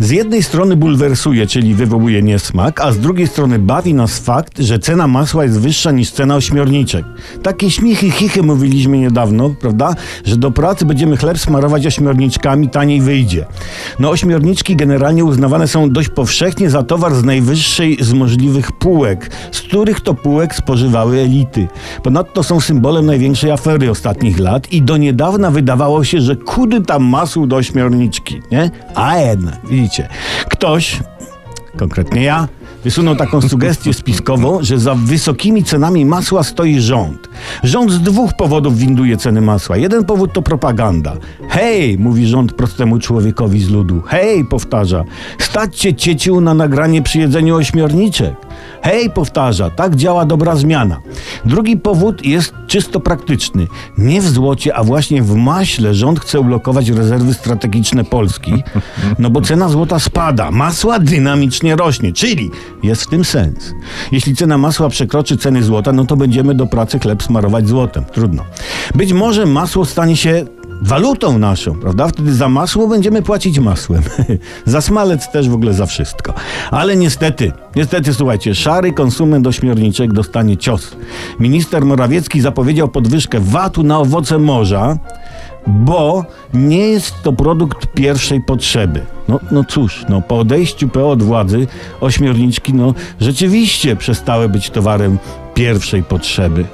Z jednej strony bulwersuje, czyli wywołuje niesmak, a z drugiej strony bawi nas fakt, że cena masła jest wyższa niż cena ośmiorniczek. Takie śmichy, chichy mówiliśmy niedawno, prawda? Że do pracy będziemy chleb smarować ośmiorniczkami, taniej wyjdzie. No ośmiorniczki generalnie uznawane są dość powszechnie za towar z najwyższej z możliwych półek, z których to półek spożywały elity. Ponadto są symbolem największej afery ostatnich lat i do niedawna wydawało się, że kudy tam masł do ośmiorniczki, nie? A jednak, widzicie, ktoś, konkretnie ja, wysunął taką sugestię spiskową, że za wysokimi cenami masła stoi rząd. Rząd z dwóch powodów winduje ceny masła. Jeden powód to propaganda. Hej, mówi rząd prostemu człowiekowi z ludu. Hej, powtarza, staćcie cieciu na nagranie przy jedzeniu ośmiorniczek. Hej, powtarza, tak działa dobra zmiana. Drugi powód jest czysto praktyczny. Nie w złocie, a właśnie w maśle rząd chce ulokować rezerwy strategiczne Polski, no bo cena złota spada, masła dynamicznie rośnie, czyli jest w tym sens. Jeśli cena masła przekroczy ceny złota, no to będziemy do pracy chleb smarować złotem. Trudno. Być może masło stanie się walutą naszą, prawda? Wtedy za masło będziemy płacić masłem. za smalec też w ogóle za wszystko. Ale niestety, niestety słuchajcie, szary konsument ośmiorniczek dostanie cios. Minister Morawiecki zapowiedział podwyżkę VAT-u na owoce morza, bo nie jest to produkt pierwszej potrzeby. No, no cóż, no, po odejściu PO od władzy ośmiorniczki no, rzeczywiście przestały być towarem pierwszej potrzeby.